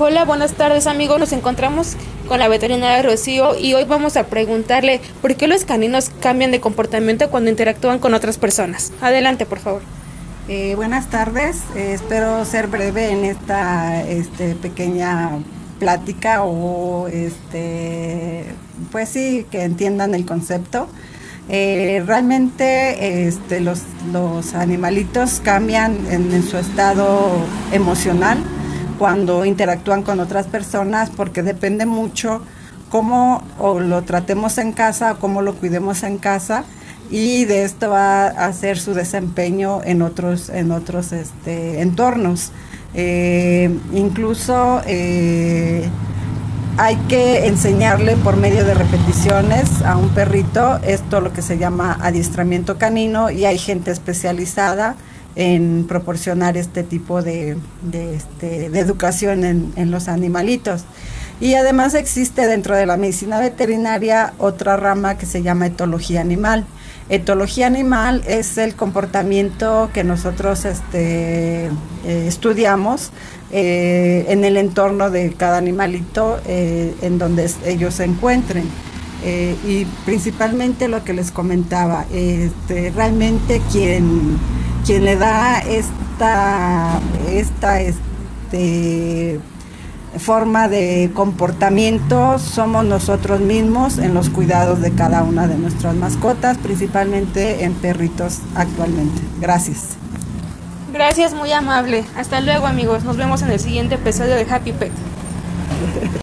Hola, buenas tardes amigos. Nos encontramos con la veterinaria Rocío y hoy vamos a preguntarle por qué los caninos cambian de comportamiento cuando interactúan con otras personas. Adelante, por favor. Eh, buenas tardes. Eh, espero ser breve en esta este, pequeña plática o este, pues sí, que entiendan el concepto. Eh, realmente este, los, los, animalitos cambian en su estado emocional cuando interactúan con otras personas porque depende mucho cómo lo tratemos en casa o cómo lo cuidemos en casa y de esto va a hacer su desempeño en otros en otros este, entornos. Eh, incluso eh, hay que enseñarle por medio de repeticiones a un perrito esto lo que se llama adiestramiento canino y hay gente especializada en proporcionar este tipo de, este, educación en, los animalitos. Y además existe dentro de la medicina veterinaria otra rama que se llama etología animal. Etología animal es el comportamiento que nosotros este, eh, estudiamos eh, en el entorno de cada animalito eh, en donde ellos se encuentren. y principalmente lo que les comentaba, este, realmente quien quien le da esta, esta este, forma de comportamiento somos nosotros mismos en los cuidados de cada una de nuestras mascotas, principalmente en perritos actualmente. Gracias. Gracias, muy amable. Hasta luego amigos. Nos vemos en el siguiente episodio de Happy Pet.